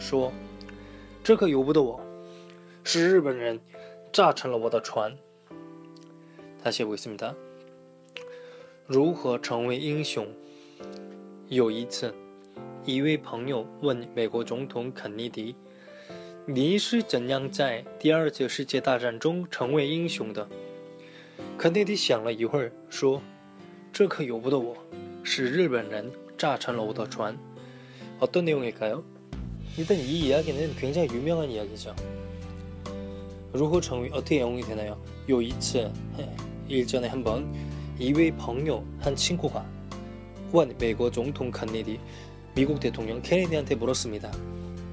说：“这可由不得我，是日本人炸沉了我的船。”他写过있습니다如何成为英雄？有一次，一位朋友问美国总统肯尼迪：“你是怎样在第二次世界大战中成为英雄的？”肯尼迪想了一会儿，说：“这可由不得我，是日本人炸沉了我的船。” 어떤 내용일까요? 일단 이 이야기는 굉장히 유명한 이야기죠. 루호 정위 어떻게 영웅이 되나요? 요 이츠 일전에 한번 이외朋友 한 친구가 원 미국總統 肯尼迪 미국 대통령 케네디한테 물었습니다.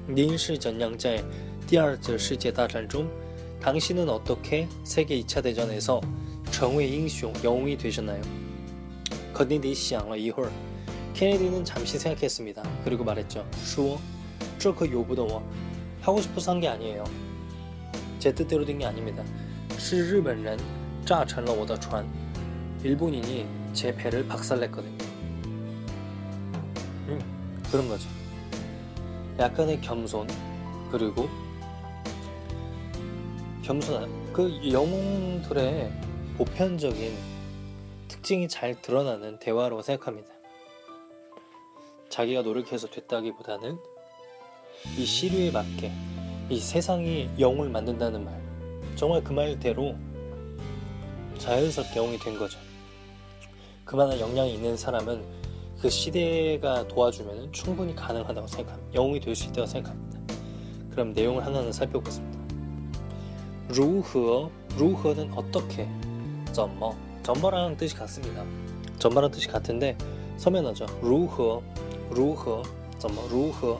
您是怎样在第二次世界大战中 당신은 어떻게 세계 2차 대전에서 정의英雄 영웅이 되셨나요?肯尼迪 想了一会儿 케네디는 잠시 생각했습니다. 그리고 말했죠. 슈 어, 저그 요부더워. 하고 싶어서 한 게 아니에요. 제 뜻대로 된 게 아닙니다. 是日本人炸沉了我的船. 일본인이 제 배를 박살냈거든요. 음, 그런 거죠. 약간의 겸손 그리고 겸손한 그 영웅들의 보편적인 특징이 잘 드러나는 대화라고 생각합니다. 자기가 노력해서 됐다기보다는 이 시류에 맞게 이 세상이 영을 만든다는 말 정말 그 말대로 자연스럽게 영이 된 거죠. 그만한 역량이 있는 사람은 그 시대가 도와주면 충분히 가능하다고 생각합니다. 영웅이 될 수 있다고 생각합니다. 그럼 내용을 하나는 살펴보겠습니다. 루허, 루허는 어떻게? 점머, 점머라는 뜻이 같습니다. 점머라는 뜻이 같은데 서면어죠. 루허, 루허, 점머, 루허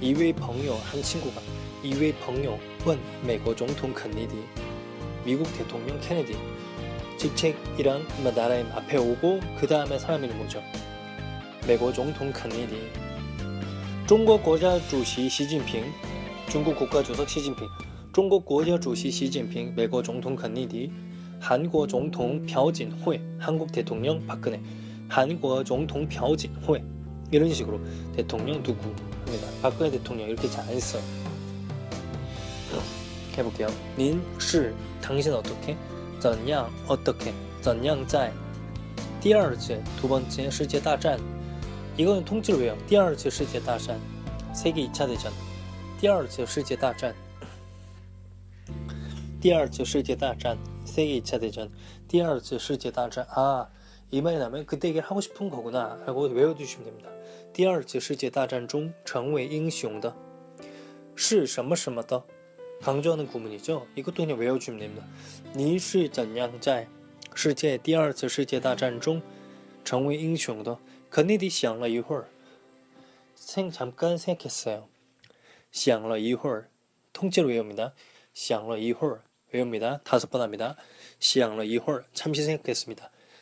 一位朋友한 친구가一位朋友问美国总统肯尼迪，미국대통령 케네디， 직책이랑 나라의 앞에 오고 그 다음에 사람 이름 뭐죠? 美国总统肯尼迪，中国国家主席习近平， 중국 국가主席 시진핑, 中国国家主席习近平，美国总统肯尼迪，韩国总统朴槿惠, 한국 대통령 박근혜. 한국 정통 벼진회 이런 식으로 대통령 누구 합니다. 박근혜 대통령 이렇게 잘 안 써요. 해볼게요. 您是 당신 어떻게 怎样 어떻게 怎样在第二次두 번째 世界大战 이거는 통째로 왜요? 第二次 世界大战 세계 2차 대전 第二次 世界大战 第二次 世界大战 세계 2차 대전 第二次 世界大战 아 이 말이 나면 그때 얘기를 하고 싶은 거구나 하고 외워두시면 됩니다. 第二次世界大战中成为英雄的是什么什么的 강조하는 구문이죠. 이것도 그냥 외워주면 됩니다. 你是怎样在世界第二次世界大战中成为英雄的?肯尼迪 想了一会儿생 잠깐 생각했어요. 想了一会儿 통째로 외웁니다. 想了一会儿 외웁니다. 다섯 번 합니다. 想了一会儿 잠시 생각했습니다.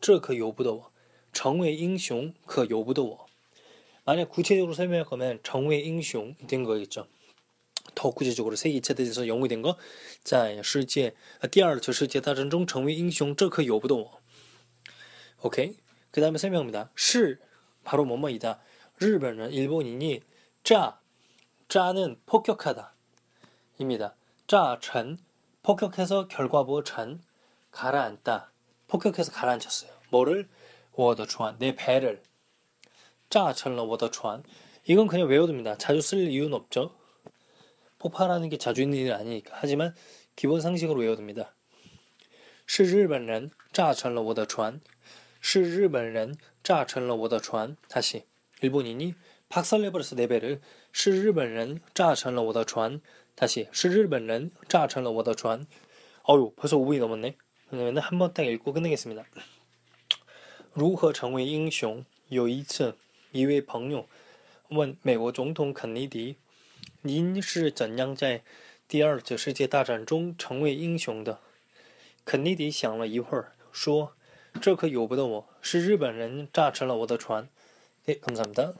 这可由不得我，成为英雄可由不得我。 만약 구체적으로 설명할 거면 정의英雄 된 거겠죠. 더 구체적으로 세계 2차 대전에서 영웅이 된 거. 在世界第二次世界大战中成为英雄这可由不得我. 오케이. 그다음에 설명합니다. 是 바로 뭐뭐이다. 日本人 일본인이 짜 짜는 폭격하다. 입니다. 짜천 폭격해서 결과보 천 가라앉다. 폭격해서 가라앉혔어요. 뭐를? 我的船내 배를. 짜천러 我的船 이건 그냥 외워둡니다. 자주 쓸 이유는 없죠. 폭발하는 게 자주 있는 일이 아니니까. 하지만 기본 상식으로 외워둡니다. 是日本人炸沉了我的船.是日本人炸沉了我的船. 다시 일본인이 박살내버렸어 내 배를. 是日本人炸沉了我的船. 다시 是日本人炸沉了我的船. 어유 벌써 5분이 넘었네. 그러면 한 번 딱 읽고 끝내겠습니다. 如何成为英雄？有一次，一位朋友问美国总统肯尼迪您是怎样在第二次世界大战中成为英雄的？肯尼迪想了一会儿，说：“这可由不得我，是日本人炸沉了我的船。”哎，감사합니다。